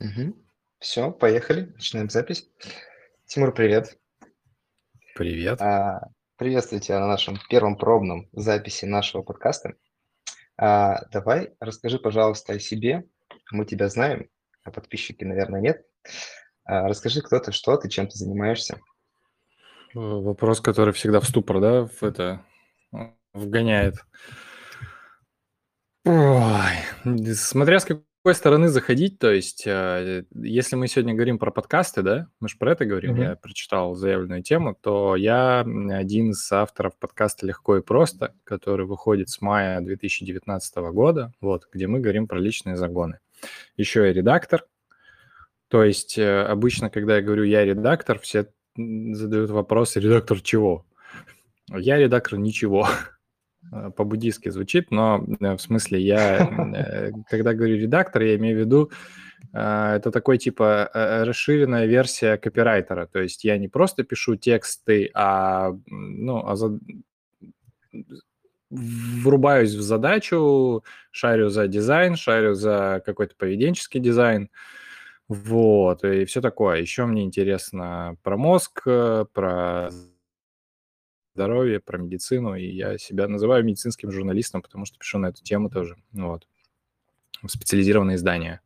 Угу. Все, поехали, начинаем запись. Тимур, привет. Привет. А, приветствую тебя на нашем первом пробном записи нашего подкаста. А, давай расскажи, пожалуйста, о себе. Мы тебя знаем, а подписчики, наверное, нет. А, расскажи, кто ты, что ты, чем ты занимаешься. Вопрос, который всегда в ступор, да, в это вгоняет. Ой, смотря с какой стороны заходить, то есть, э, если мы сегодня говорим про подкасты, да, мы же про это говорим, mm-hmm. я прочитал заявленную тему, то я один из авторов подкаста «Легко и просто», который выходит с мая 2019 года, вот, где мы говорим про личные загоны. Еще я редактор, то есть э, обычно, когда я говорю «я редактор», все задают вопрос «редактор чего?». Я редактор ничего. Э, по-буддийски звучит, но э, в смысле я, э, когда говорю редактор, я имею в виду, это такой типа расширенная версия копирайтера. То есть я не просто пишу тексты, а, ну, а за... врубаюсь в задачу, шарю за дизайн, шарю за какой-то поведенческий дизайн. Вот, и все такое. Еще мне интересно про мозг, про здоровье, про медицину, и я себя называю медицинским журналистом, потому что пишу на эту тему тоже, вот, специализированные издания.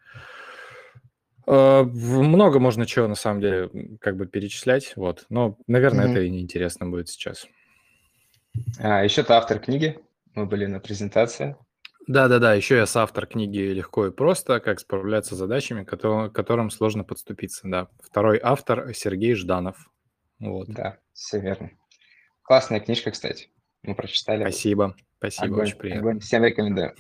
А, много можно чего, на самом деле, как бы перечислять, вот, но, наверное, mm-hmm. это и неинтересно будет сейчас. А, еще ты автор книги, мы были на презентации. Да-да-да, еще я соавтор книги «Легко и просто. Как справляться с задачами, к которым сложно подступиться». Да. Второй автор Сергей Жданов. Вот. Да, все верно. Классная книжка, кстати. Мы прочитали. Спасибо. Спасибо, огонь, очень приятно. Огонь. Всем рекомендую.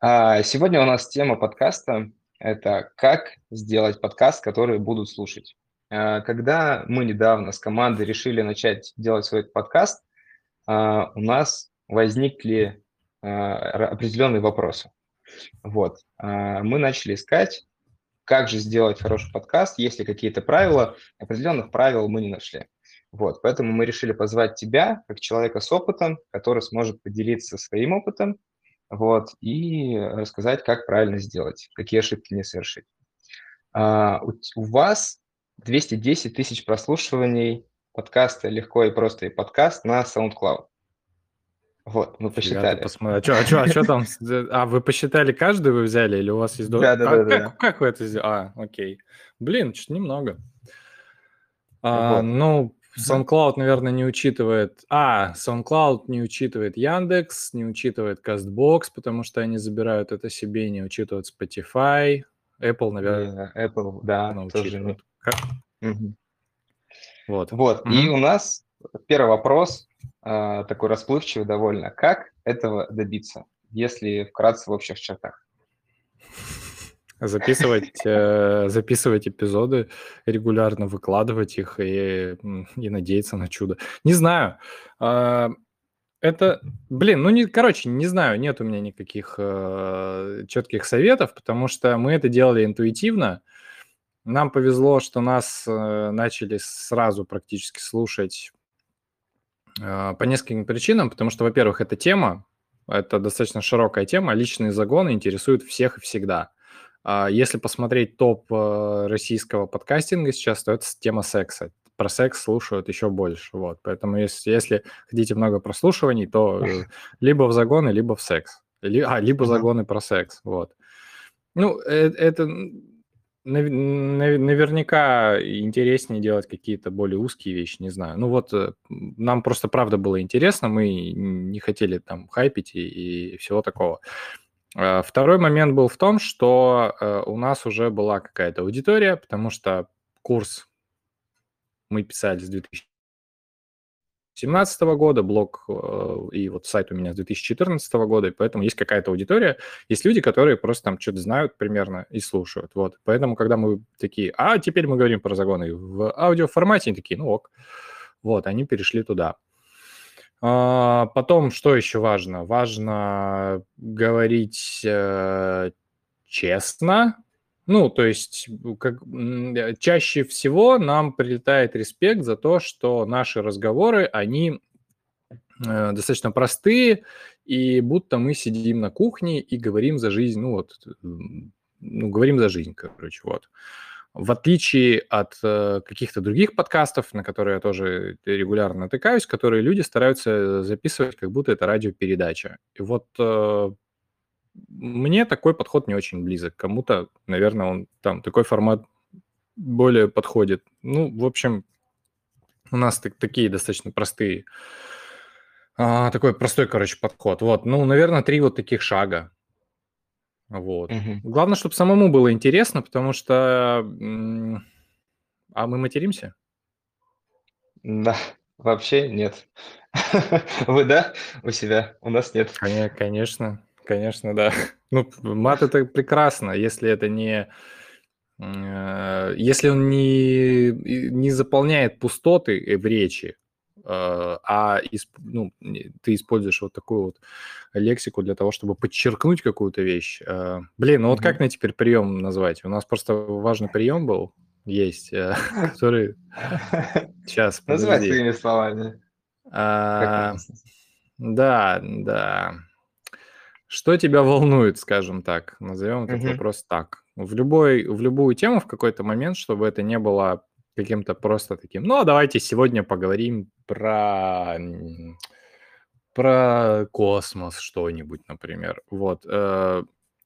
А, сегодня у нас тема подкаста – это как сделать подкаст, который будут слушать. А, когда мы недавно с командой решили начать делать свой подкаст, а, у нас возникли а, определенные вопросы. Вот. А, мы начали искать, как же сделать хороший подкаст, есть ли какие-то правила. Определенных правил мы не нашли. Вот, поэтому мы решили позвать тебя, как человека с опытом, который сможет поделиться своим опытом, вот, и рассказать, как правильно сделать, какие ошибки не совершить. А, у, у вас 210 тысяч прослушиваний подкаста «Легко и просто» и подкаст на SoundCloud. Вот, мы посчитали. А что, а что, а что там? А, вы посчитали каждый, вы взяли, или у вас есть... Да, да, а, да, как, как вы это сделали? А, окей. Блин, что-то немного. А, вот. Ну, SoundCloud, наверное, не учитывает... А, SoundCloud не учитывает Яндекс, не учитывает CastBox, потому что они забирают это себе, не учитывают Spotify. Apple, наверное, yeah, Apple, да, тоже не... Угу. Вот. Вот, угу. и у нас первый вопрос, э, такой расплывчивый довольно. Как этого добиться, если вкратце в общих чертах? Записывать, э, записывать эпизоды, регулярно выкладывать их и, и надеяться на чудо. Не знаю. Э, это, блин, ну, не, короче, не знаю, нет у меня никаких э, четких советов, потому что мы это делали интуитивно. Нам повезло, что нас э, начали сразу практически слушать по нескольким причинам, потому что, во-первых, эта тема, это достаточно широкая тема, личные загоны интересуют всех и всегда. А если посмотреть топ э, российского подкастинга сейчас, то это тема секса. Про секс слушают еще больше. Вот. Поэтому если, если хотите много прослушиваний, то э, либо в загоны, либо в секс. А, либо загоны про секс. Вот. Ну, э, это наверняка интереснее делать какие-то более узкие вещи, не знаю. Ну вот нам просто правда было интересно, мы не хотели там хайпить и, и всего такого. Э, второй момент был в том, что э, у нас уже была какая-то аудитория, потому что курс мы писали с 2017 года, блог э, и вот сайт у меня с 2014 года, и поэтому есть какая-то аудитория, есть люди, которые просто там что-то знают примерно и слушают, вот. Поэтому, когда мы такие, а теперь мы говорим про загоны в аудиоформате, они такие, ну ок, вот, они перешли туда. А, потом, что еще важно? Важно говорить э, честно. Ну, то есть, как, э, чаще всего нам прилетает респект за то, что наши разговоры, они э, достаточно простые, и будто мы сидим на кухне и говорим за жизнь, ну вот, ну, говорим за жизнь, короче, вот. В отличие от э, каких-то других подкастов, на которые я тоже регулярно натыкаюсь, которые люди стараются записывать, как будто это радиопередача. И вот э, мне такой подход не очень близок. Кому-то, наверное, он там такой формат более подходит. Ну, в общем, у нас так, такие достаточно простые, а, такой простой, короче, подход. Вот, ну, наверное, три вот таких шага. Вот. Мгм. Главное, чтобы самому было интересно, потому что... А мы материмся? Да, вообще нет. Вы да? У себя? У нас нет. Конечно, конечно, да. Ну, мат это прекрасно, если это не Э, если он не, не заполняет пустоты в речи, э, а ну, ты используешь вот такую вот лексику для того, чтобы подчеркнуть какую-то вещь. Э, блин, ну вот как мне теперь прием назвать? У нас просто важный прием был, есть, который... Сейчас, Называй своими словами. А, да, да. Что тебя волнует, скажем так? Назовем этот вопрос так в, любой, в любую тему в какой-то момент, чтобы это не было каким-то просто таким, ну, а давайте сегодня поговорим про, про космос что-нибудь, например. Вот. Э,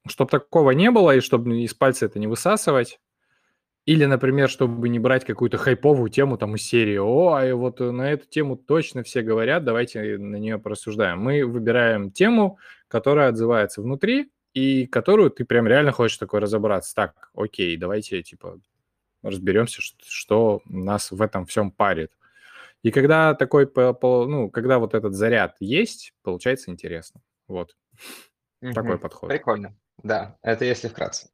чтобы такого не было, и чтобы из пальца это не высасывать, или, например, чтобы не брать какую-то хайповую тему там из серии «О, а вот на эту тему точно все говорят, давайте на нее порассуждаем». Мы выбираем тему, которая отзывается внутри, и которую ты прям реально хочешь такой разобраться. Так, окей, давайте, типа, разберемся, что, нас в этом всем парит. И когда такой, ну, когда вот этот заряд есть, получается интересно. Вот. Угу. Такой подход. Прикольно. Да, это если вкратце.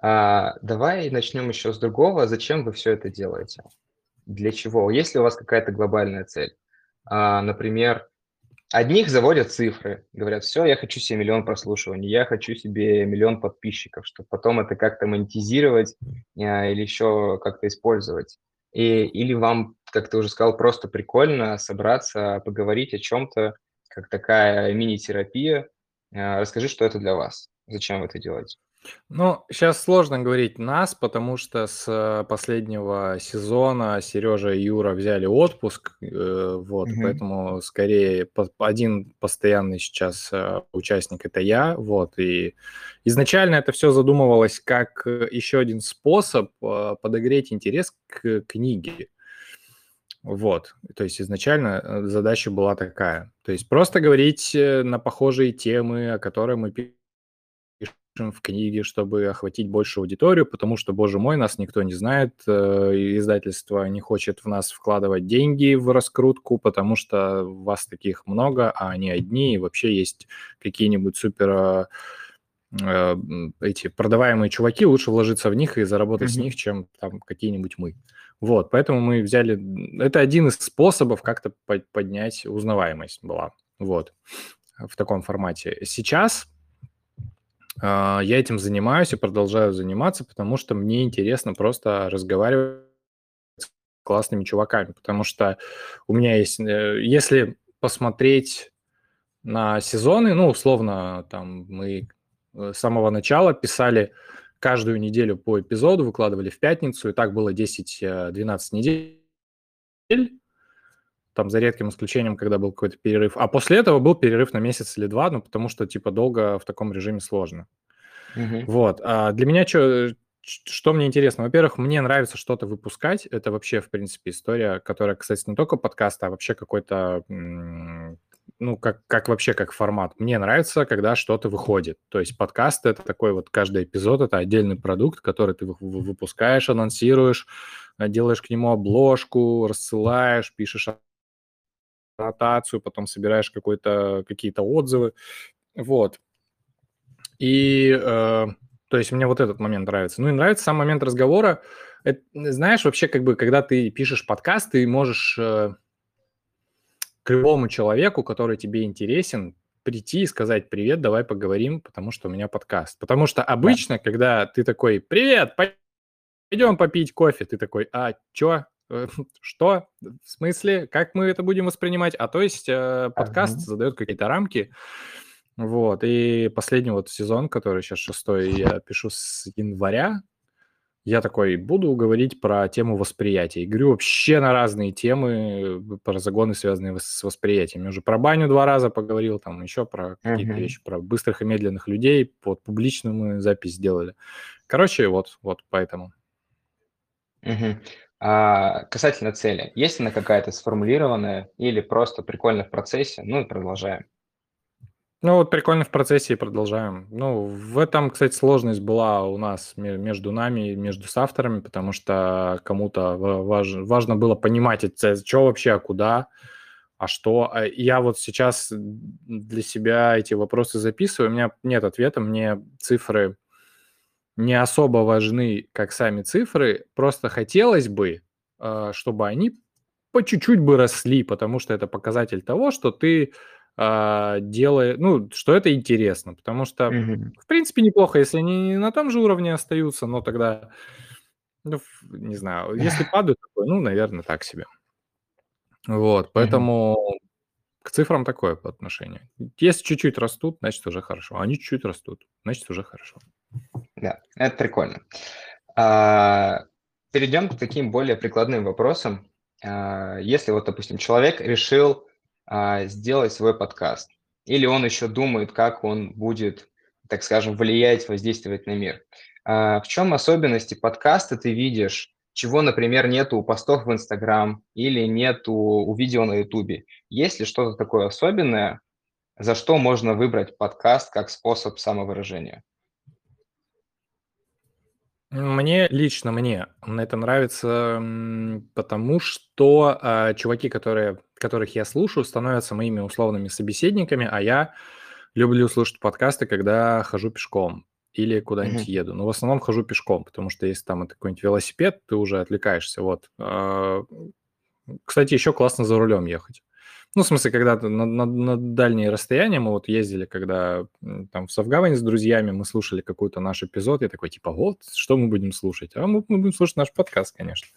А, давай начнем еще с другого. Зачем вы все это делаете? Для чего? Есть ли у вас какая-то глобальная цель? А, например, Одних заводят цифры, говорят, все, я хочу себе миллион прослушиваний, я хочу себе миллион подписчиков, чтобы потом это как-то монетизировать а, или еще как-то использовать. И, или вам, как ты уже сказал, просто прикольно собраться, поговорить о чем-то, как такая мини-терапия. А, расскажи, что это для вас, зачем вы это делаете. Ну, сейчас сложно говорить нас, потому что с э, последнего сезона Сережа и Юра взяли отпуск, э, вот, Мгм. поэтому скорее один постоянный сейчас э, участник это я, вот, и изначально это все задумывалось как еще один способ подогреть интерес к книге. Вот, то есть изначально задача была такая, то есть просто говорить на похожие темы, о которых мы в книге, чтобы охватить большую аудиторию, потому что, боже мой, нас никто не знает, э, издательство не хочет в нас вкладывать деньги в раскрутку, потому что вас таких много, а они одни, и вообще есть какие-нибудь супер э, эти продаваемые чуваки, лучше вложиться в них и заработать mm-hmm. с них, чем там какие-нибудь мы. Вот, поэтому мы взяли... Это один из способов как-то поднять узнаваемость была, вот, в таком формате. Сейчас я этим занимаюсь и продолжаю заниматься, потому что мне интересно просто разговаривать с классными чуваками, потому что у меня есть, э, если посмотреть на сезоны, ну, условно, там мы с самого начала писали каждую неделю по эпизоду, выкладывали в пятницу, и так было 10-12 э, недель, там за редким исключением, когда был какой-то перерыв. А после этого был перерыв на месяц или два, ну, потому что, типа, долго в таком режиме сложно. Угу. Вот. А для меня что, что мне интересно? Во-первых, мне нравится что-то выпускать. Это вообще, в принципе, история, которая, кстати, не только подкаст, а вообще какой-то, ну, как, как вообще, как формат. Мне нравится, когда что-то выходит. То есть подкаст — это такой вот, каждый эпизод — это отдельный продукт, который ты выпускаешь, анонсируешь, делаешь к нему обложку, рассылаешь, пишешь ротацию, потом собираешь какой-то, какие-то отзывы. Вот. И, э, то есть, мне вот этот момент нравится. Ну и нравится сам момент разговора. Это, знаешь, вообще, как бы, когда ты пишешь подкаст, ты можешь э, к любому человеку, который тебе интересен, прийти и сказать «Привет, давай поговорим, потому что у меня подкаст». Потому что обычно, да. когда ты такой «Привет, пойдем попить кофе», ты такой «А, чё? Э, что? В смысле? Как мы это будем воспринимать? А то есть э, подкаст uh-huh. задает какие-то рамки, Вот, и последний вот сезон, который сейчас шестой, я пишу с января, я такой, буду говорить про тему восприятия. И говорю вообще на разные темы, э, про загоны, связанные с восприятием. Я уже про баню два раза поговорил, там еще про какие-то uh-huh. вещи, про быстрых и медленных людей. Под публичную мы запись сделали. Короче, вот, вот поэтому. Uh-huh. А касательно цели, есть она какая-то сформулированная или просто прикольно в процессе? Ну и продолжаем. Ну, вот прикольно в процессе и продолжаем. Ну, в этом, кстати, сложность была у нас между нами между с авторами, потому что кому-то важ, важно было понимать, что вообще, а куда, а что. А я вот сейчас для себя эти вопросы записываю, у меня нет ответа, мне цифры не особо важны, как сами цифры, просто хотелось бы, а, чтобы они по чуть-чуть бы росли, потому что это показатель того, что ты а, делает, ну, что это интересно, потому что, mm-hmm. в принципе, неплохо, если они на том же уровне остаются, но тогда, ну, не знаю, если падают, ну, наверное, так себе. Вот, поэтому mm-hmm. к цифрам такое по отношению. Если чуть-чуть растут, значит, уже хорошо. Они чуть-чуть растут, значит, уже хорошо. Да, это прикольно. А, перейдем к таким более прикладным вопросам. А, если вот, допустим, человек решил а, сделать свой подкаст. Или он еще думает, как он будет, так скажем, влиять, воздействовать на мир. В чем особенности подкаста ты видишь, чего, например, нету у постов в Инстаграм или нету у видео на Ютубе? Есть ли что-то такое особенное, за что можно выбрать подкаст как способ самовыражения? Мне, лично мне, это нравится, потому что э, чуваки, которые, которых я слушаю, становятся моими условными собеседниками, а я люблю слушать подкасты, когда хожу пешком или куда-нибудь mm-hmm. еду. Но в основном хожу пешком, потому что если там это какой-нибудь велосипед, ты уже отвлекаешься. Вот. Э, кстати, еще классно за рулем ехать. Ну, в смысле, когда-то на, на, на дальние расстояния мы вот ездили, когда там в Савгаване с друзьями мы слушали какой-то наш эпизод, я такой, типа, вот, что мы будем слушать? А мы, мы будем слушать наш подкаст, конечно.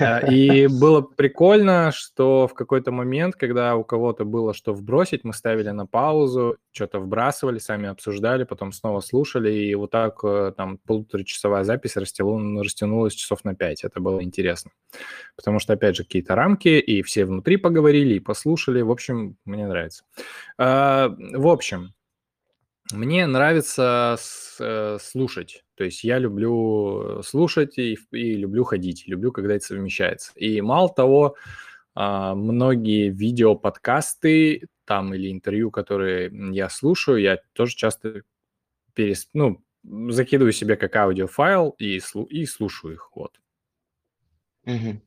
А, и было прикольно, что в какой-то момент, когда у кого-то было что вбросить, мы ставили на паузу, что-то вбрасывали, сами обсуждали, потом снова слушали, и вот так э, там полуторачасовая запись растянулась часов на пять. Это было интересно. Потому что, опять же, какие-то рамки, и все внутри поговорили, и послушали, слушали. В общем, мне нравится. А, в общем, мне нравится э, слушать. То есть я люблю слушать и, и люблю ходить. Люблю, когда это совмещается. И мало того, а, многие видео-подкасты там или интервью, которые я слушаю, я тоже часто перес... ну, закидываю себе как аудиофайл и, и слушаю их. Вот. Угу.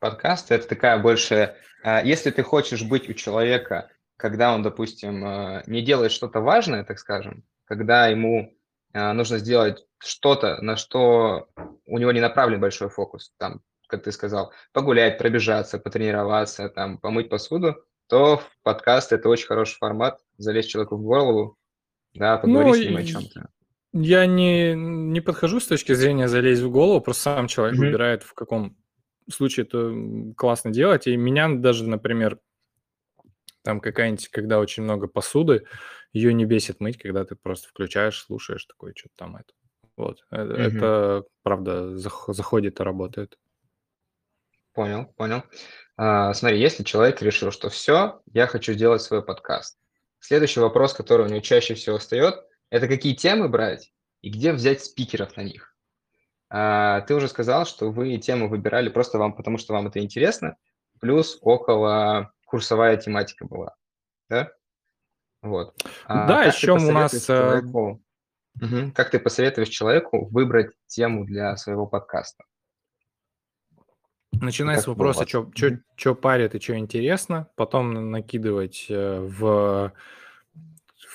Подкаст – это такая больше а, если ты хочешь быть у человека, когда он, допустим, а, не делает что-то важное, так скажем, когда ему а, нужно сделать что-то, на что у него не направлен большой фокус, там, как ты сказал, погулять, пробежаться, потренироваться, там, помыть посуду, то подкаст это очень хороший формат, залезть человеку в голову, да, поговорить ну, с ним о чем-то. Я не, не подхожу с точки зрения залезть в голову, просто сам человек mm-hmm. выбирает, в каком случае это классно делать. И меня даже, например, там какая-нибудь, когда очень много посуды, ее не бесит мыть, когда ты просто включаешь, слушаешь такое, что-то там это. Вот. Это, угу. это правда заходит и работает. Понял, понял. А, смотри, если человек решил, что все, я хочу делать свой подкаст. Следующий вопрос, который у него чаще всего встает, это какие темы брать и где взять спикеров на них. А, ты уже сказал, что вы тему выбирали просто вам, потому что вам это интересно, плюс около курсовая тематика была, да? Вот. А да, еще у нас... Э, человеку, угу, как ты посоветуешь человеку выбрать тему для своего подкаста? Начинать с вопроса, что парит и что интересно, потом накидывать э, в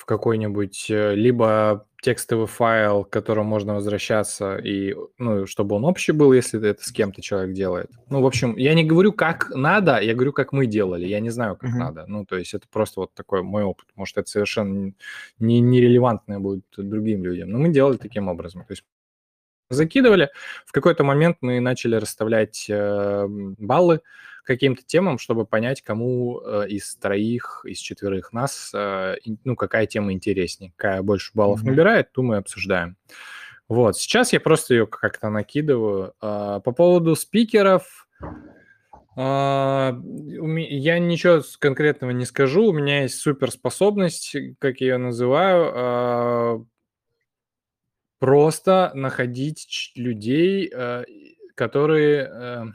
какой-нибудь э, либо текстовый файл, к которому можно возвращаться, и, ну, чтобы он общий был, если это с кем-то человек делает. Ну, в общем, я не говорю, как надо, я говорю, как мы делали. Я не знаю, как uh-huh. надо. Ну, то есть это просто вот такой мой опыт. Может, это совершенно не, нерелевантное будет другим людям. Но мы делали таким образом. То есть закидывали. В какой-то момент мы начали расставлять э, баллы, каким-то темам, чтобы понять, кому э, из троих, из четверых нас, э, ну, какая тема интереснее, какая больше баллов mm-hmm. набирает, ту мы обсуждаем. Вот, сейчас я просто ее как-то накидываю. Э, по поводу спикеров, а, я ничего конкретного не скажу. У меня есть суперспособность, как я ее называю, а, просто находить людей, э, которые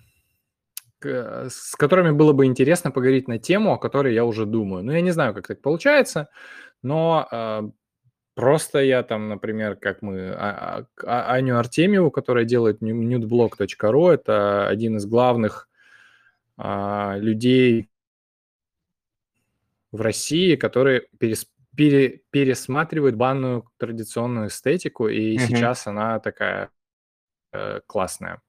с которыми было бы интересно поговорить на тему, о которой я уже думаю. Ну, я не знаю, как так получается, но э, просто я там, например, как мы, а, Аню Артемьеву, которая делает nudeblog.ru, это один из главных а, людей в России, которые перес, пере, пересматривают банную традиционную эстетику, и mm-hmm. сейчас она такая э, классная.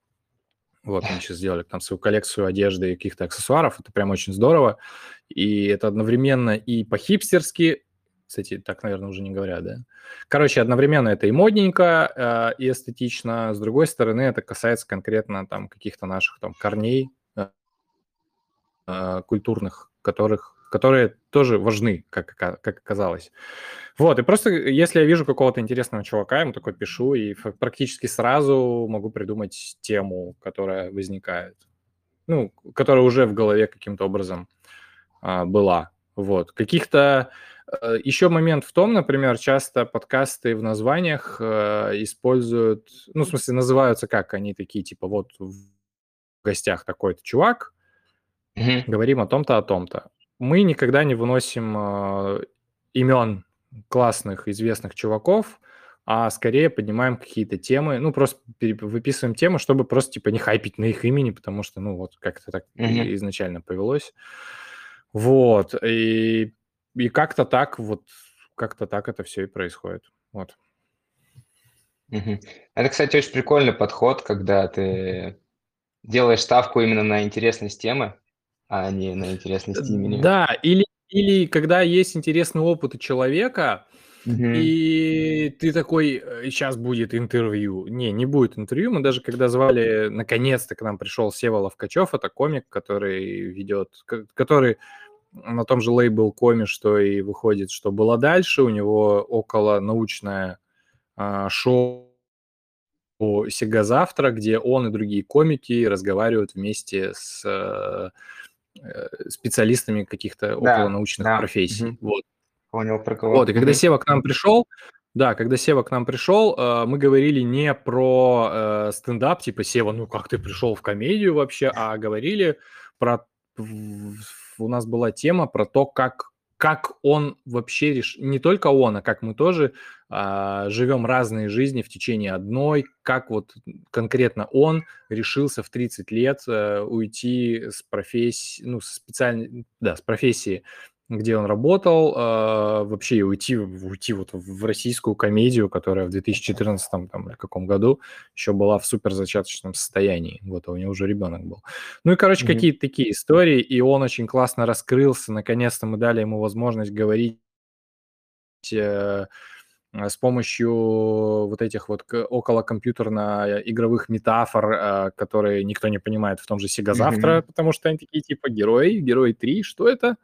Вот, они сейчас сделали там свою коллекцию одежды и каких-то аксессуаров, это прям очень здорово, и это одновременно и по-хипстерски, кстати, так, наверное, уже не говорят, да? Короче, одновременно это и модненько, э, и эстетично, с другой стороны, это касается конкретно там каких-то наших там корней, э, культурных, которых, которые тоже важны, как, как оказалось. Вот, и просто если я вижу какого-то интересного чувака, ему такой пишу, и практически сразу могу придумать тему, которая возникает. Ну, которая уже в голове каким-то образом а, была. Вот. Каких-то... Э, Еще момент в том, например, часто подкасты в названиях э, используют... Ну, в смысле, называются как? Они такие, типа, вот в гостях такой-то чувак, Угу. Говорим о том-то, о том-то. Мы никогда не выносим э, имен классных, известных чуваков, а скорее поднимаем какие-то темы, ну, просто выписываем темы, чтобы просто, типа, не хайпить на их имени, потому что, ну, вот как-то так угу. изначально повелось. Вот, и, и как-то так, вот, как-то так это все и происходит, вот. Угу. Это, кстати, очень прикольный подход, когда ты делаешь ставку именно на интересность темы, а не на интересность имени. Да, или, или когда есть интересный опыт у человека, угу. и ты такой, сейчас э, будет интервью. Не, не будет интервью. Мы даже когда звали, наконец-то к нам пришел Сева Ловкачев, это комик, который ведет, который на том же лейбл коми, что и выходит, что было дальше. У него около научное а, шоу Сега завтра, где он и другие комики разговаривают вместе с Э, специалистами каких-то да, околонаучных да. профессий. Угу. Вот. Понял, про кого. Вот, и когда Сева к нам пришел, да, когда Сева к нам пришел, э, мы говорили не про э, стендап, типа Сева, ну как ты пришел в комедию вообще, а говорили про... У нас была тема про то, как как он вообще реш... не только он, а как мы тоже а, живем разные жизни в течение одной, как вот конкретно он решился в 30 лет а, уйти с профессии, ну, специальной, да, с профессии где он работал, э, вообще уйти, уйти вот в российскую комедию, которая в 2014 там, или каком году еще была в супер зачаточном состоянии. Вот, а у него уже ребенок был. Ну и, короче, mm-hmm. какие-то такие истории, и он очень классно раскрылся. Наконец-то мы дали ему возможность говорить э, с помощью вот этих вот околокомпьютерно-игровых метафор, э, которые никто не понимает в том же Сега завтра, mm-hmm. потому что они такие типа герои, герой 3, что это?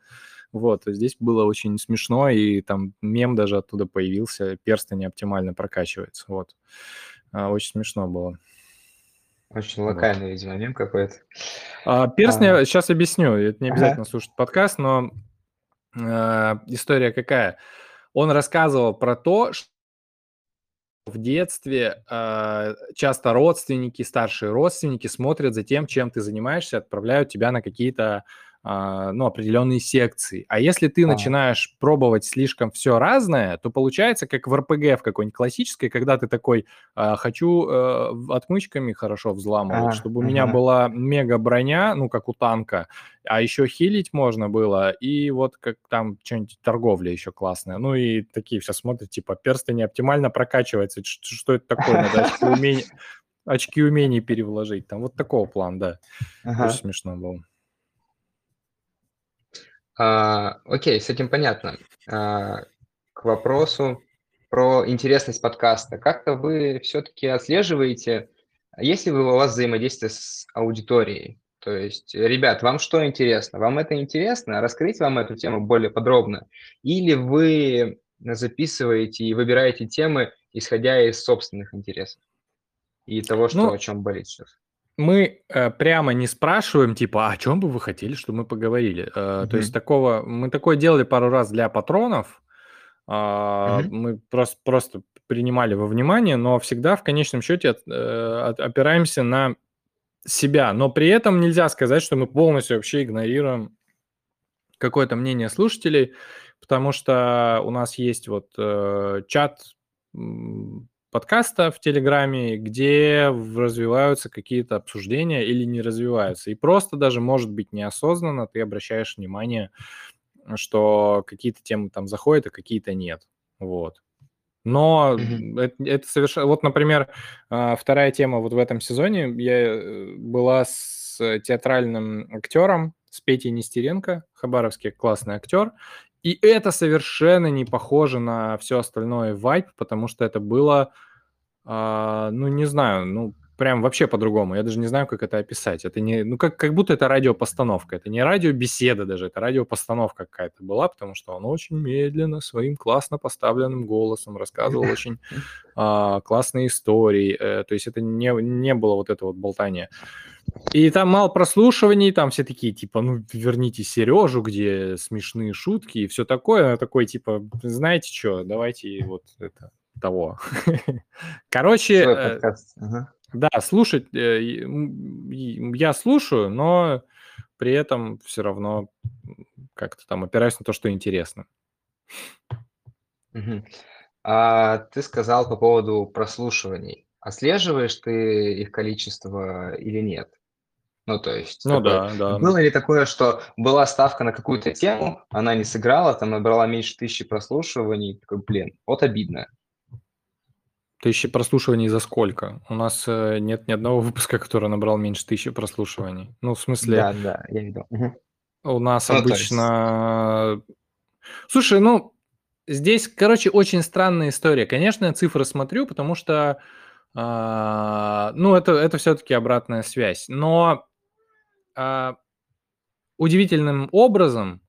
Вот, здесь было очень смешно, и там мем даже оттуда появился, перстень не оптимально прокачивается, вот. Очень смешно было. Очень локальный, вот. видимо, мем какой-то. А, перстень, а... сейчас объясню, это не обязательно ага. слушать подкаст, но э, история какая? Он рассказывал про то, что в детстве э, часто родственники, старшие родственники смотрят за тем, чем ты занимаешься, отправляют тебя на какие-то ну, определенные секции. А если ты а. начинаешь пробовать слишком все разное, то получается как в РПГ в какой-нибудь классической, когда ты такой, а, хочу а, отмычками хорошо взламывать, а, чтобы у меня была мега броня, ну, как у танка, а еще хилить можно было, и вот как там что-нибудь торговля еще классная. Ну, и такие все смотрят, типа, персты не оптимально прокачивается, что, что это такое, надо очки умений, очки умений перевложить. Там вот такого плана, да. Ага. Очень смешно было. А, окей, с этим понятно. А, к вопросу про интересность подкаста. Как-то вы все-таки отслеживаете, есть ли у вас взаимодействие с аудиторией? То есть, ребят, вам что интересно? Вам это интересно? Раскрыть вам эту тему более подробно? Или вы записываете и выбираете темы, исходя из собственных интересов и того, что Ну, о чем болит сейчас? Мы э, прямо не спрашиваем, типа, а о чем бы вы хотели, чтобы мы поговорили? Э, То есть такого, мы такое делали пару раз для патронов, а, Мгм. мы просто, просто принимали во внимание, но всегда в конечном счете от- э, от- опираемся на себя. Но при этом нельзя сказать, что мы полностью вообще игнорируем какое-то мнение слушателей, потому что у нас есть вот э, чат подкаста в Телеграме, где развиваются какие-то обсуждения или не развиваются. И просто даже, может быть, неосознанно ты обращаешь внимание, что какие-то темы там заходят, а какие-то нет. Вот. Но Мгм. это, это совершенно... Вот, например, а, вторая тема вот в этом сезоне я э, была с театральным актером, с Петей Нестеренко, хабаровский классный актер, и это совершенно не похоже на все остальное вайп, потому что это было, а, ну, не знаю, ну, прям вообще по-другому. Я даже не знаю, как это описать. Это не, ну, как, как будто это радиопостановка. Это не радиобеседа даже, это радиопостановка какая-то была, потому что он очень медленно, своим классно поставленным голосом рассказывал очень а, классные истории. Э, то есть это не, не было вот это вот болтание. И там мало прослушиваний, там все такие, типа, ну, верните Сережу, где смешные шутки и все такое. А такой, типа, знаете что, давайте вот это того. Короче, э. Ага. да, слушать э, я слушаю, но при этом все равно как-то там опираюсь на то, что интересно. А ты сказал по поводу прослушиваний. Отслеживаешь ты их количество или нет? Ну, то есть Ну такой, да, да. было ли такое, что была ставка на какую-то тему, она не сыграла, там набрала меньше тысячи прослушиваний, такой, блин, вот обидно. Тысячи прослушиваний за сколько? У нас э, нет ни одного выпуска, который набрал меньше тысячи прослушиваний. Ну, в смысле, Да, да, я видел. У нас Ну, то есть, обычно... Слушай, ну, здесь, короче, очень странная история. Конечно, я цифры смотрю, потому что, а, ну, это, это все-таки обратная связь. Но а, удивительным образом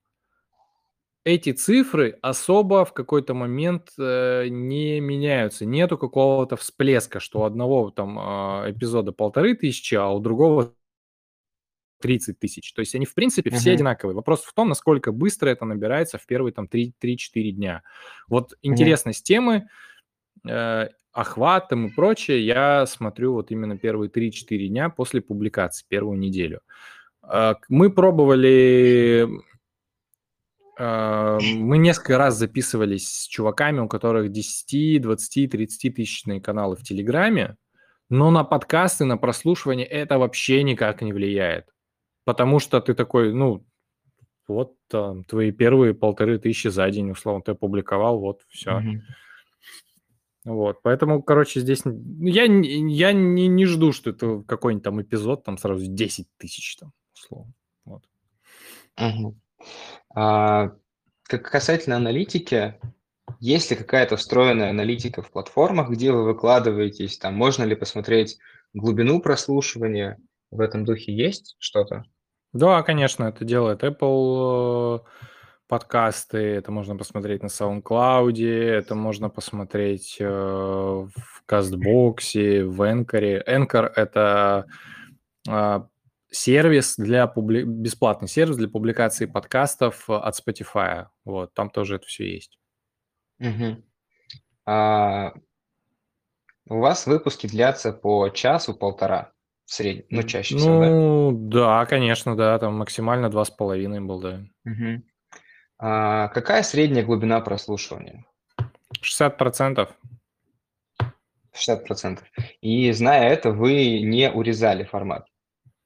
эти цифры особо в какой-то момент э, не меняются. Нету какого-то всплеска, что у одного там а, эпизода полторы тысячи, а у другого 30 тысяч. То есть они, в принципе, все мгм, одинаковые. Вопрос в том, насколько быстро это набирается в первые там 3-4 дня. Вот мгм, интересность темы, э, охватом и прочее я смотрю вот именно первые 3-4 дня после публикации, первую неделю. А, Мы пробовали а, Мы несколько раз записывались с чуваками, у которых 10, 20, 30 тысячные каналы в Телеграме, но на подкасты, на прослушивание это вообще никак не влияет. Потому что ты такой, ну, вот там, твои первые полторы тысячи за день, условно, ты опубликовал, вот, все. мгм. Вот, поэтому, короче, здесь я, я не, не жду, что это какой-нибудь там эпизод, там сразу 10 тысяч, там, условно. Вот. Мгм. А, как касательно аналитики, есть ли какая-то встроенная аналитика в платформах, где вы выкладываетесь? Там можно ли посмотреть глубину прослушивания? В этом духе есть что-то? Да, конечно, это делает Apple э, подкасты, это можно посмотреть на SoundCloud, это можно посмотреть э, в Кастбоксе, в Anchor. Anchor — это а, сервис для публи... бесплатный сервис для публикации подкастов от Spotify. Вот, там тоже это все есть. Мгм. А, у вас выпуски длятся по часу-полтора в среднем, ну, чаще всего, да? Ну, да, конечно, да, там максимально два с половиной был, да. Мгм. А, какая средняя глубина прослушивания? 60%. 60%. И зная это, вы не урезали формат,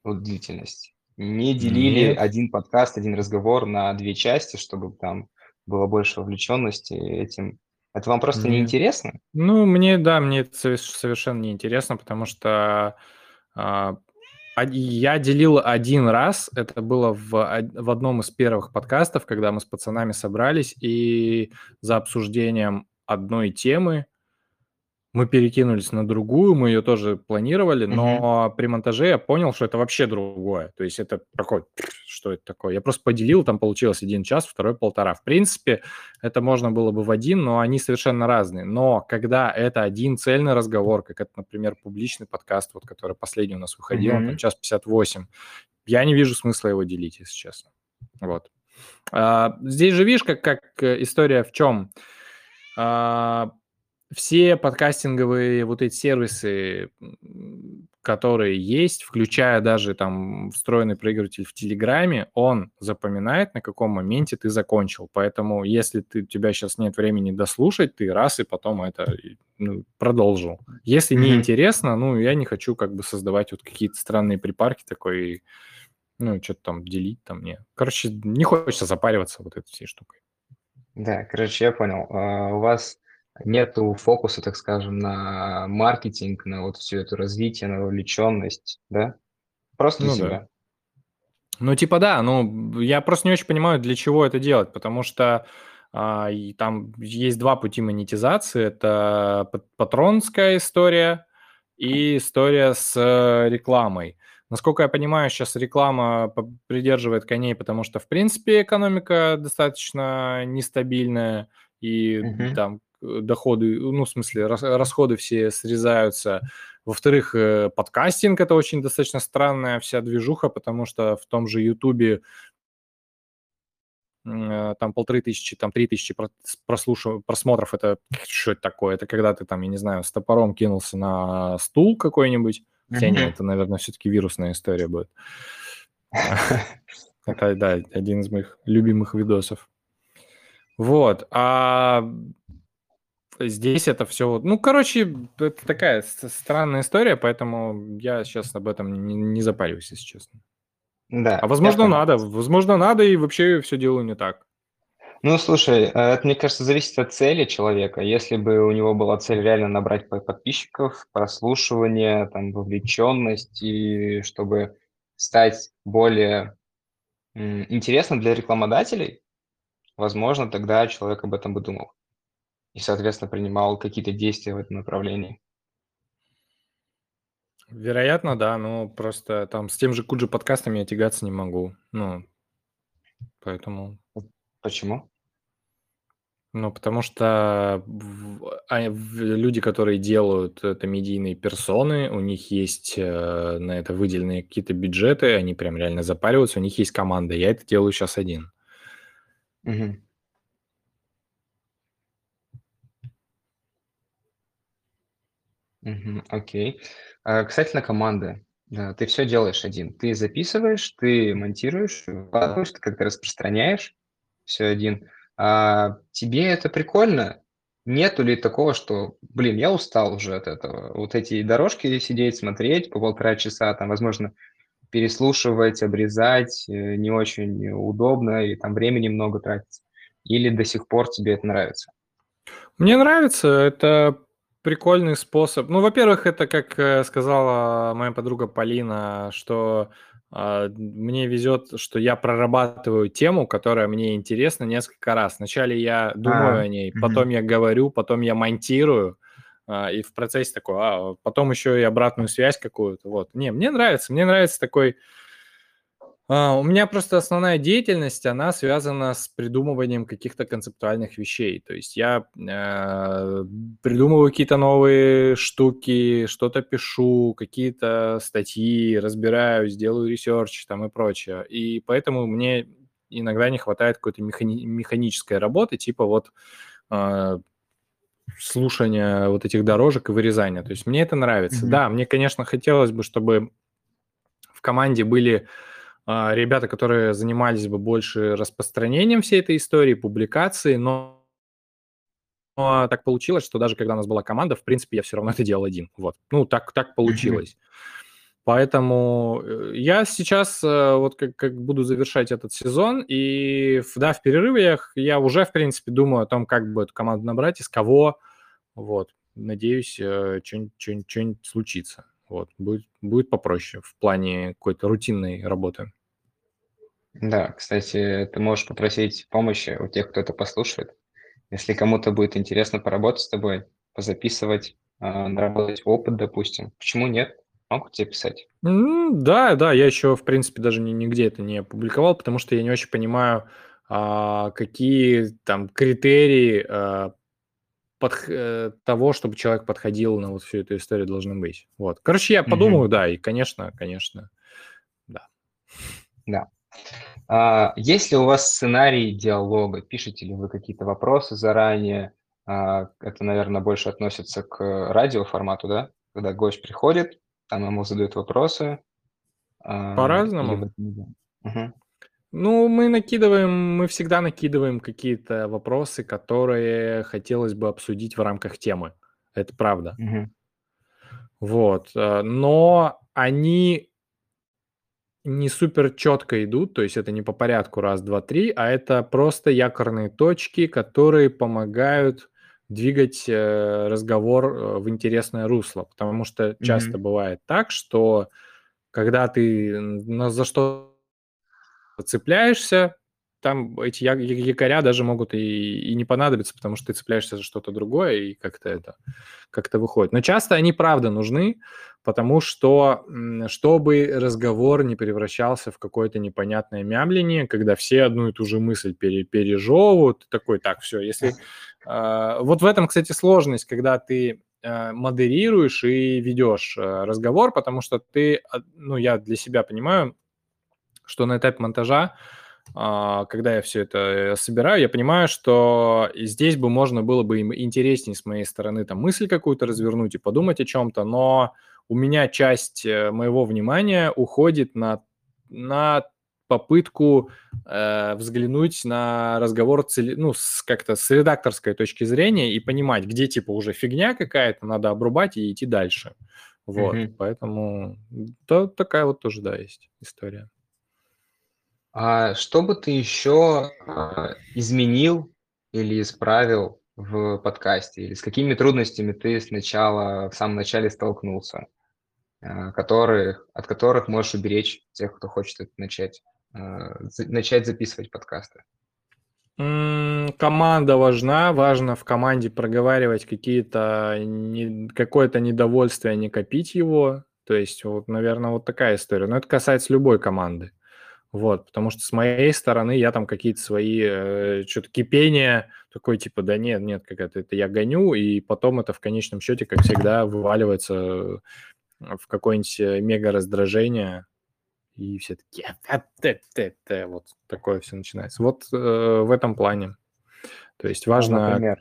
вот длительность. Не делили Нет. один подкаст, один разговор на две части, чтобы там было больше вовлеченности этим. Это вам просто Нет. неинтересно? Ну, мне, да, мне это сове- совершенно неинтересно, потому что а, я делил один раз, это было в, в одном из первых подкастов, когда мы с пацанами собрались, и за обсуждением одной темы мы перекинулись на другую, мы ее тоже планировали, но при монтаже я понял, что это вообще другое. То есть это такой, что это такое? Я просто поделил, там получилось один час, второй полтора. В принципе, это можно было бы в один, но они совершенно разные. Но когда это один цельный разговор, как это, например, публичный подкаст, вот который последний у нас выходил, mm-hmm. там час 58, я не вижу смысла его делить, если честно. Вот. А, здесь же видишь, как, как э, история в чем? А, все подкастинговые вот эти сервисы, которые есть, включая даже там встроенный проигрыватель в Телеграме, он запоминает, на каком моменте ты закончил. Поэтому если ты, у тебя сейчас нет времени дослушать, ты раз и потом это ну, продолжил. Если mm-hmm. не интересно, ну, я не хочу как бы создавать вот какие-то странные припарки такой, ну, что-то там делить там, не. Короче, не хочется запариваться вот этой всей штукой. Да, короче, я понял. А, у вас нету фокуса, так скажем, на маркетинг, на вот все это развитие, на вовлеченность, да? Просто Ну себя. да. Ну, типа, да, ну, я просто не очень понимаю, для чего это делать, потому что а, и там есть два пути монетизации. Это патронская история и история с э, рекламой. Насколько я понимаю, сейчас реклама придерживает коней, потому что, в принципе, экономика достаточно нестабильная, и Мгм. там доходы, ну, в смысле, расходы все срезаются. Во-вторых, э, подкастинг – это очень достаточно странная вся движуха, потому что в том же Ютубе э, там полторы тысячи, там три тысячи прослушав... просмотров, это что это такое? Это когда ты там, я не знаю, с топором кинулся на стул какой-нибудь. Хотя нет, это, наверное, все-таки вирусная история будет. Это, да, один из моих любимых видосов. Вот. А Здесь это все... Ну, короче, это такая странная история, поэтому я сейчас об этом не, не запариваюсь, если честно. Да. А возможно, надо. Возможно, надо, и вообще все делаю не так. Ну, слушай, э, это, мне кажется, зависит от цели человека. Если бы у него была цель реально набрать подписчиков, прослушивание, там, вовлеченность, и чтобы стать более интересным для рекламодателей, возможно, тогда человек об этом бы думал и, соответственно, принимал какие-то действия в этом направлении. Вероятно, да, но просто там с тем же Куджи подкастами я тягаться не могу. Ну, поэтому... Почему? Ну, потому что а, люди, которые делают это медийные персоны, у них есть э, на это выделенные какие-то бюджеты, они прям реально запариваются, у них есть команда. Я это делаю сейчас один. Угу. Мгм. Окей. А, Касательно команды. Да, Ты все делаешь один. Ты записываешь, ты монтируешь, выкладываешь, ты как-то распространяешь все один. А тебе это прикольно? Нету ли такого, что, блин, я устал уже от этого? Вот эти дорожки сидеть, смотреть по полтора часа, там, возможно, переслушивать, обрезать, э, не очень удобно, и там времени много тратится. Или до сих пор тебе это нравится? Мне нравится, это прикольный способ. Ну, во-первых, это, как э, сказала моя подруга Полина, что э, мне везет, что я прорабатываю тему, которая мне интересна несколько раз. Вначале я думаю а, о ней, угу. потом я говорю, потом я монтирую, э, и в процессе такой, а потом еще и обратную связь какую-то. Вот. Не, мне нравится, мне нравится такой а, у меня просто основная деятельность, она связана с придумыванием каких-то концептуальных вещей. То есть я э, придумываю какие-то новые штуки, что-то пишу, какие-то статьи, разбираюсь, делаю research там и прочее. И поэтому мне иногда не хватает какой-то механи- механической работы, типа вот э, слушания вот этих дорожек и вырезания. То есть мне это нравится. Mm-hmm. Да, мне, конечно, хотелось бы, чтобы в команде были ребята, которые занимались бы больше распространением всей этой истории, публикацией, но но так получилось, что даже когда у нас была команда, в принципе, я все равно это делал один. Вот. Ну, так, так получилось. Поэтому э, я сейчас э, вот как, как буду завершать этот сезон, и да, в перерывах я уже, в принципе, думаю о том, как бы эту команду набрать, из кого. Вот. Надеюсь, э, что-нибудь случится. Вот. Будет, будет попроще в плане какой-то рутинной работы. Да, кстати, ты можешь попросить помощи у тех, кто это послушает. Если кому-то будет интересно поработать с тобой, позаписывать, а, наработать опыт, допустим. Почему нет? Могут тебе писать. Да, да, я еще, в принципе, даже нигде это не опубликовал, потому что я не очень понимаю, а, какие там критерии а, под, э, того, чтобы человек подходил на вот всю эту историю, должны быть. Вот. Короче, я подумаю, угу. да, и, конечно, конечно, да. Да. А, есть ли у вас сценарий диалога? Пишете ли вы какие-то вопросы заранее? А, это, наверное, больше относится к радиоформату, да? Когда гость приходит, там ему задают вопросы. А, По-разному. Угу. Ну, мы накидываем, мы всегда накидываем какие-то вопросы, которые хотелось бы обсудить в рамках темы. Это правда. Угу. Вот. Э, но они не супер четко идут, то есть это не по порядку раз, два, три, а это просто якорные точки, которые помогают двигать э, разговор э, в интересное русло, потому что часто mm-hmm. бывает так, что когда ты на, за что цепляешься, там эти якоря даже могут и, и не понадобиться, потому что ты цепляешься за что-то другое, и как-то это как-то выходит. Но часто они правда нужны, потому что чтобы разговор не превращался в какое-то непонятное мямление, когда все одну и ту же мысль пере, пережевывают, такой, так, все, если... Э, вот в этом, кстати, сложность, когда ты э, модерируешь и ведешь э, разговор, потому что ты, ну, я для себя понимаю, что на этапе монтажа, а, когда я все это э, собираю, я понимаю, что здесь бы можно было бы интереснее с моей стороны там мысль какую-то развернуть и подумать о чем-то, но у меня часть э, моего внимания уходит на, на попытку э, взглянуть на разговор цели, ну, с, как-то с редакторской точки зрения и понимать, где типа уже фигня какая-то, надо обрубать и идти дальше. Вот, mm-hmm. поэтому то, такая вот тоже, да, есть история. А что бы ты еще а, изменил или исправил в подкасте? Или с какими трудностями ты сначала, в самом начале столкнулся, а, которые, от которых можешь уберечь тех, кто хочет это начать, а, начать записывать подкасты? Команда важна, важно в команде проговаривать какие-то не, какое-то недовольствие, не копить его. То есть, вот, наверное, вот такая история. Но это касается любой команды. Вот, потому что с моей стороны я там какие-то свои э, что-то кипения, такой типа, да нет, нет, какая-то это я гоню, и потом это в конечном счете, как всегда, вываливается в какое-нибудь э, мега раздражение, и все такие, вот такое все начинается. Вот э, в этом плане. То есть важно... Например?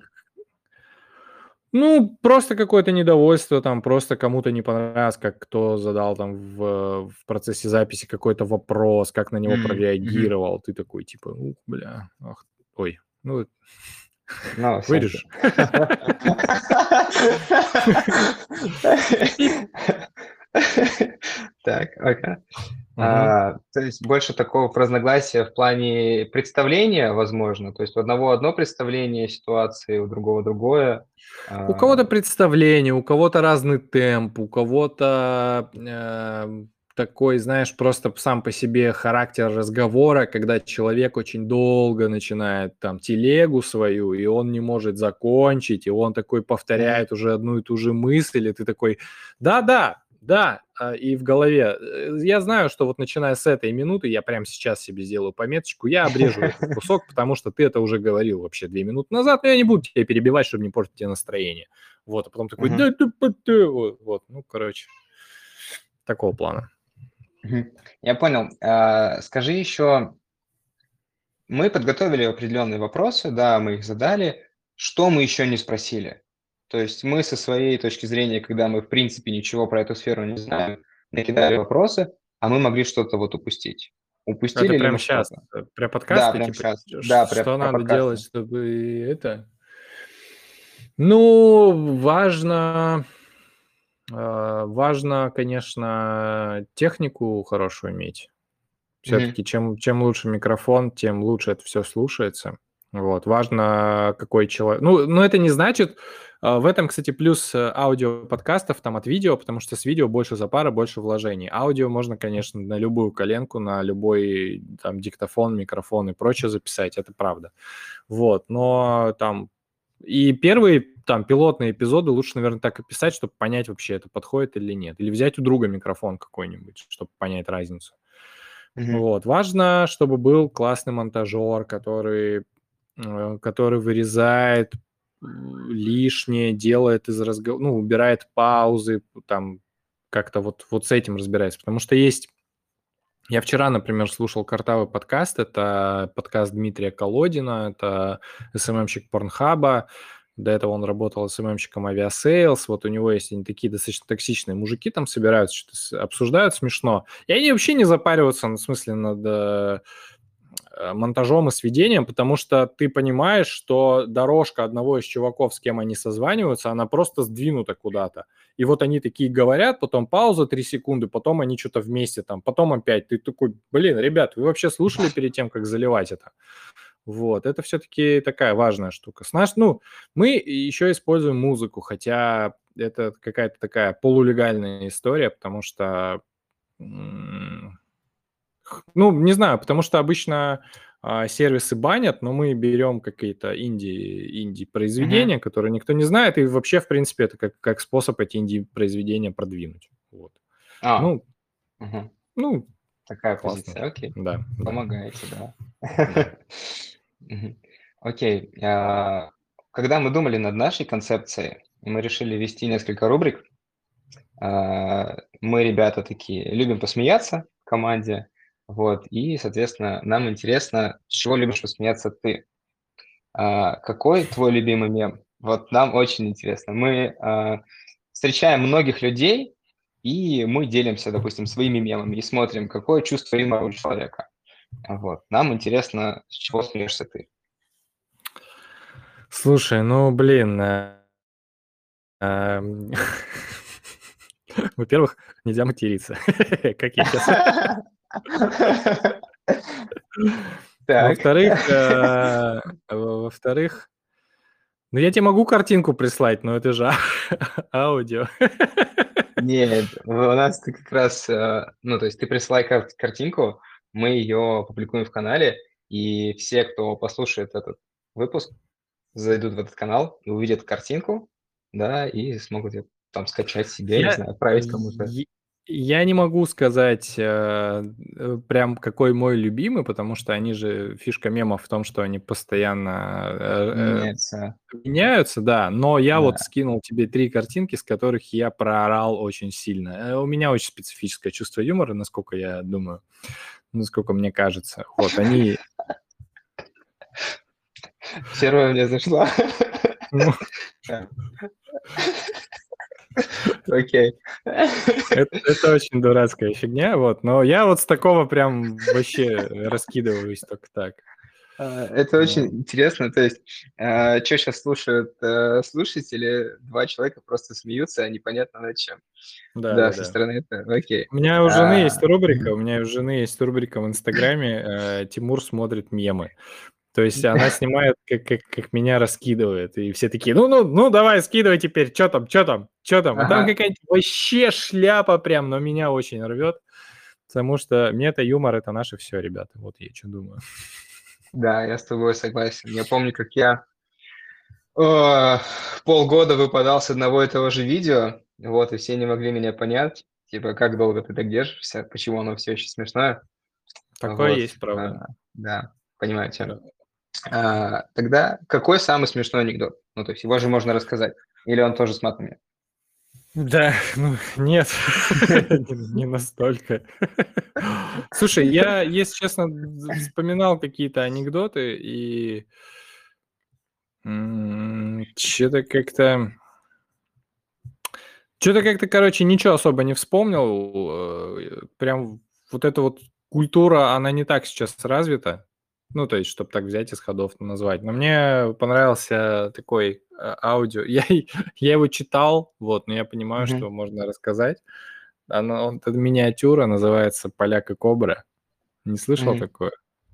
Ну, просто какое-то недовольство, там, просто кому-то не понравилось, как кто задал там в, в процессе записи какой-то вопрос, как на него mm-hmm. прореагировал. Ты такой, типа, ух, бля, ах, ой, ну, no, вырежешь. Так, окей. А, то есть больше такого разногласия в плане представления, возможно. То есть у одного одно представление ситуации, у другого другое. У кого-то а. представление, у кого-то разный темп, у кого-то э, такой, знаешь, просто сам по себе характер разговора, когда человек очень долго начинает там телегу свою, и он не может закончить, и он такой повторяет уже одну и ту же мысль, и ты такой, да-да, да, а, и в голове. Э, я знаю, что вот начиная с этой минуты, я прямо сейчас себе сделаю пометочку, я обрежу этот кусок, потому что ты это уже говорил вообще две минуты назад, но я не буду тебя перебивать, чтобы не портить тебе настроение. Вот, а потом такой, да, да, да, вот, ну, короче, такого плана. Я понял. А, скажи еще, мы подготовили определенные вопросы, да, мы их задали. Что мы еще не спросили? То есть мы со своей точки зрения, когда мы в принципе ничего про эту сферу не знаем, накидали вопросы, а мы могли что-то вот упустить. Упустили это прямо сейчас, э, про подкасты? Да, прямо типа, сейчас. Да, что про, надо подкасты. делать, чтобы это... Ну, важно, э, важно, конечно, технику хорошую иметь. Все-таки mm-hmm. чем, чем лучше микрофон, тем лучше это все слушается. Вот, важно, какой человек... Ну, но это не значит, в этом, кстати, плюс э, аудио подкастов там от видео, потому что с видео больше запара, больше вложений. Аудио можно, конечно, на любую коленку, на любой там диктофон, микрофон и прочее записать, это правда. Вот, но там и первые там пилотные эпизоды лучше, наверное, так описать, чтобы понять вообще, это подходит или нет. Или взять у друга микрофон какой-нибудь, чтобы понять разницу. Mm-hmm. Вот. Важно, чтобы был классный монтажер, который, э, который вырезает лишнее, делает из разговора, ну, убирает паузы, там, как-то вот, вот с этим разбирается. Потому что есть... Я вчера, например, слушал картавый подкаст, это подкаст Дмитрия Колодина, это СММщик Pornhub а, до этого он работал СММщиком Aviasales, вот у него есть они такие достаточно токсичные мужики там собираются, что-то обсуждают смешно, и они вообще не запариваются, ну, в смысле, над э, монтажом и сведением, потому что ты понимаешь, что дорожка одного из чуваков, с кем они созваниваются, она просто сдвинута куда-то. И вот они такие говорят, потом пауза 3 секунды, потом они что-то вместе там, потом опять. Ты такой, блин, ребят, вы вообще слушали перед тем, как заливать это? Вот, это все-таки такая важная штука. С наш, ну, мы еще используем музыку, хотя это какая-то такая полулегальная история, потому что ну, не знаю, потому что обычно а, сервисы банят, но мы берем какие-то инди, инди-произведения, uh-huh. которые никто не знает, и вообще, в принципе, это как, как способ эти инди-произведения продвинуть. Вот. А, ну, угу. ну, такая классно. позиция, окей. Да. Помогаете, да. Окей. А, когда мы думали над нашей концепцией, мы решили вести несколько рубрик. А, мы, ребята, такие, любим посмеяться в команде, вот, и, соответственно, нам интересно, с чего любишь посмеяться ты. А, какой твой любимый мем? Вот нам очень интересно. Мы а, встречаем многих людей, и мы делимся, допустим, своими мемами и смотрим, какое чувство юмора у человека. Вот. Нам интересно, с чего смеешься ты. Слушай, ну, блин, э, эм, во-первых, нельзя материться, как я сейчас во-вторых, э, во-вторых, ну я тебе могу картинку прислать, но это же аудио. Нет, у нас ты как раз, э, ну то есть ты присылай картинку, мы ее публикуем в канале, и все, кто послушает этот выпуск, зайдут в этот канал и увидят картинку, да, и смогут ее там скачать себе, я, не знаю, отправить кому-то. Я не могу сказать э, э, прям какой мой любимый, потому что они же фишка мемов в том, что они постоянно э, э меняются. меняются, да. Но я да. вот скинул тебе три картинки, с которых я проорал очень сильно. Э, у меня очень специфическое чувство юмора, насколько я думаю, насколько мне кажется. Вот они. Первая мне зашла. Окей. Это, это очень дурацкая фигня, вот. Но я вот с такого прям вообще раскидываюсь только так. А, это очень интересно. То есть, а, что сейчас слушают э, слушатели? Два человека просто смеются, а непонятно над чем. Да, да, да со да. стороны это окей. У меня у жены а... есть рубрика, у меня у жены есть рубрика в Инстаграме э, «Тимур смотрит мемы». То есть она снимает, как, как, как меня раскидывает. И все такие, ну, ну, ну, давай, скидывай теперь, что там, что там, что там. Ага. А там какая-нибудь вообще шляпа прям, но меня очень рвет. Потому что мне это юмор, это наше все, ребята. Вот я что думаю. Да, я с тобой согласен. Я помню, как я о, полгода выпадал с одного и того же видео, вот, и все не могли меня понять, типа, как долго ты так держишься, почему оно все еще смешное. Такое вот. есть, правда. А, да, понимаете. Да. А, тогда какой самый смешной анекдот? Ну, то есть его же можно рассказать. Или он тоже с матами? Да, ну нет, не настолько. Слушай, я, если честно, вспоминал какие-то анекдоты и что-то как-то... Что-то как-то, короче, ничего особо не вспомнил. Э, прям вот эта вот культура, она не так сейчас развита. Ну, то есть, чтобы так взять из ходов назвать. Но мне понравился такой э, аудио. Я, я его читал, вот, но я понимаю, mm-hmm. что можно рассказать. Она, он, это миниатюра, называется «Поляк и кобра». Не слышал mm-hmm. такое?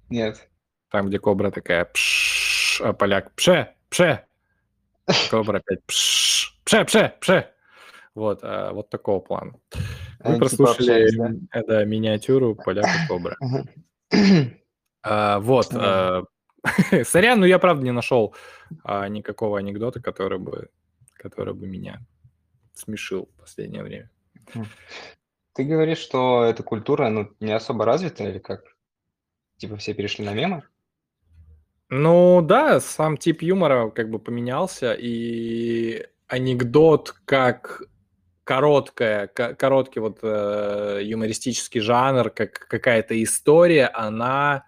Нет. Там, где кобра такая пш, а поляк пше, пше. Кобра опять пш, пше, пше, пше. Вот, а, вот такого плана. Мы прослушали да? да, миниатюру «Поляк и кобра». А, вот. А, сорян, но я правда не нашел а, никакого анекдота, который бы который бы меня смешил в последнее время. Ты говоришь, что эта культура ну, не особо развита или как? Типа все перешли на мемы? Ну да, сам тип юмора как бы поменялся, и анекдот как короткая, короткий вот э, юмористический жанр, как какая-то история, она,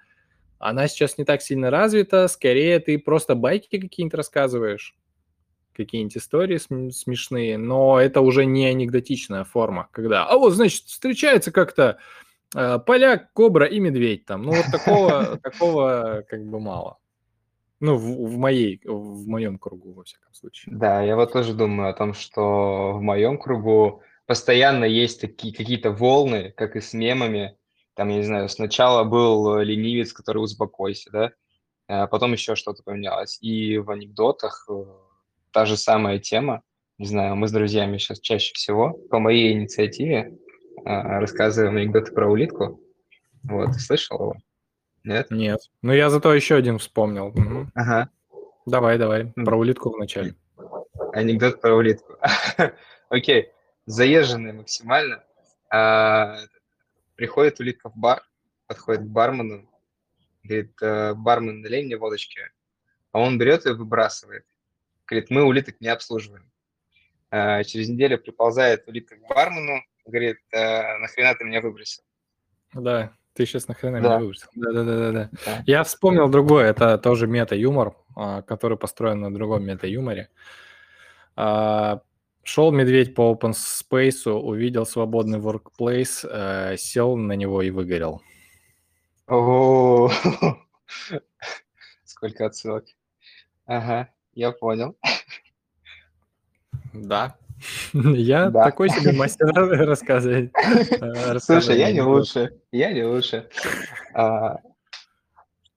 она сейчас не так сильно развита. Скорее, ты просто байки какие-нибудь рассказываешь, какие-нибудь истории смешные, но это уже не анекдотичная форма, когда, а вот, значит, встречается как-то э, поляк, кобра и медведь там. Ну вот такого, такого как бы мало. Ну, в, в моей, в моем кругу, во всяком случае. Да, я вот тоже думаю о том, что в моем кругу постоянно есть такие какие-то волны, как и с мемами. Там, я не знаю, сначала был ленивец, который успокойся, да, а потом еще что-то поменялось. И в анекдотах э, та же самая тема. Не знаю, мы с друзьями сейчас чаще всего по моей инициативе а, рассказываем анекдоты про улитку. Вот, слышал его? Нет? Нет. Ну, я зато еще один вспомнил. Угу. Ага. Давай, давай. Про улитку вначале. Анекдот про улитку. Окей. Заезженный максимально. А, приходит улитка в бар, подходит к бармену, говорит, «Э, бармен, налей мне водочки. А он берет и выбрасывает. Говорит, мы улиток не обслуживаем. А, через неделю приползает улитка к бармену, говорит, «Э, нахрена ты меня выбросил? Да. Ты сейчас нахрена да. меня выбросил. Да-да-да. да. Я вспомнил другое, это тоже мета-юмор, а, который построен на другом мета-юморе. Шел медведь по open space, увидел свободный workplace, э, сел на него и выгорел. О, сколько отсылок. Ага, я понял. Да, Я да. такой себе мастер рассказывать. Э, Слушай, я не лучше. Я не лучше. А,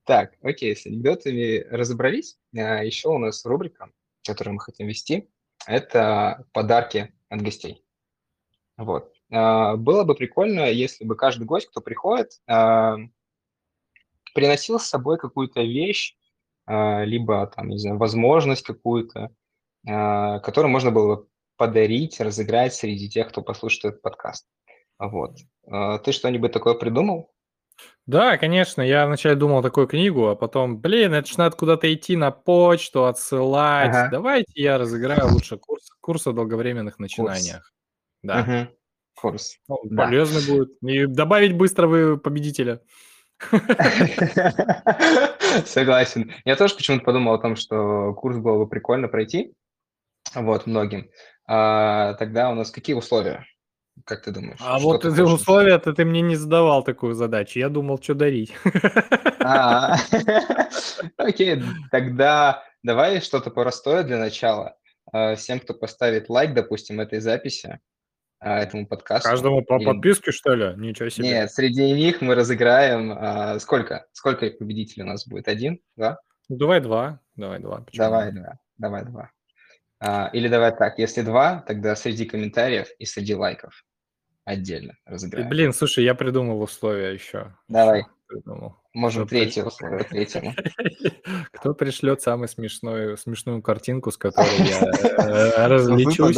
так, окей, с анекдотами разобрались. А, еще у нас рубрика, которую мы хотим вести, это подарки от гостей. Вот. А, было бы прикольно, если бы каждый гость, кто приходит, приносил с собой какую-то вещь, либо там, не знаю, возможность какую-то, которую можно было бы подарить, разыграть среди тех, кто послушает этот подкаст. Вот. А, ты что-нибудь такое придумал? Да, конечно. Я вначале думал такую книгу, а потом, блин, это ж надо куда-то идти на почту, отсылать. Ага. Давайте я разыграю лучше курс, курс о долговременных начинаниях. Курс. Да. Угу. Курс. Ну, да. Полезный будет. И добавить быстро вы победителя. Согласен. Я тоже почему-то подумал о том, что курс было бы прикольно пройти. Вот, многим а, тогда у нас какие условия? Как ты думаешь? А вот эти условия-то ты мне не задавал такую задачу. Я думал, что дарить. А, окей, тогда давай что-то простое для начала. А, всем, кто поставит лайк, допустим, этой записи, а, этому подкасту. Каждому по подписке, что ли? Ничего себе. Нет, среди них мы разыграем... Сколько? Сколько победителей у нас будет? Один? Два? Ну, давай два. Давай два. Давай два. Давай два. Или давай так, если два, тогда среди комментариев и среди лайков отдельно разыграем. Блин, слушай, я придумал условия еще. Давай. Придумал. Можем Кто третье при... условие, третьему. Кто пришлет самую смешную, смешную картинку, с которой я э, развлечусь?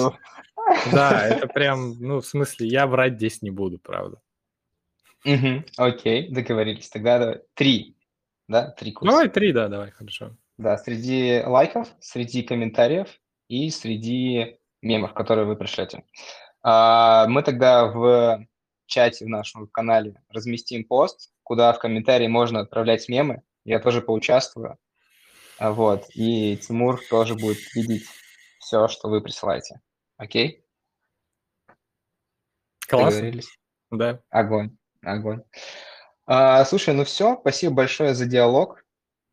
Да, это прям, ну, в смысле, я врать здесь не буду, правда. окей, договорились. Тогда три, да, три курса. Давай три, да, давай, хорошо. Да, среди лайков, среди комментариев и среди мемов, которые вы пришлете. А, мы тогда в чате в нашем канале разместим пост, куда в комментарии можно отправлять мемы. Я тоже поучаствую. А, вот. И Тимур тоже будет видеть все, что вы присылаете. Окей? Класс. Да. Огонь. Огонь. А, слушай, ну все. Спасибо большое за диалог.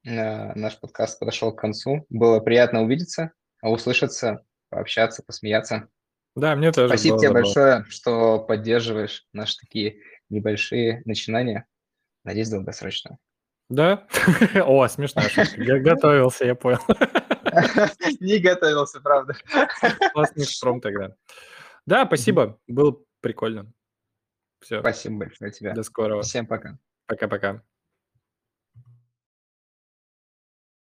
А, наш подкаст подошел к концу. Было приятно увидеться услышаться, пообщаться, посмеяться. Да, мне тоже. Спасибо тебе большое, что поддерживаешь наши такие небольшие начинания. Надеюсь, долгосрочно. Да? О, шутка. Я готовился, я понял. Не готовился, правда. Классный шпром тогда. Да, спасибо. Было прикольно. Все. Спасибо большое тебе. До скорого. Всем пока. Пока-пока.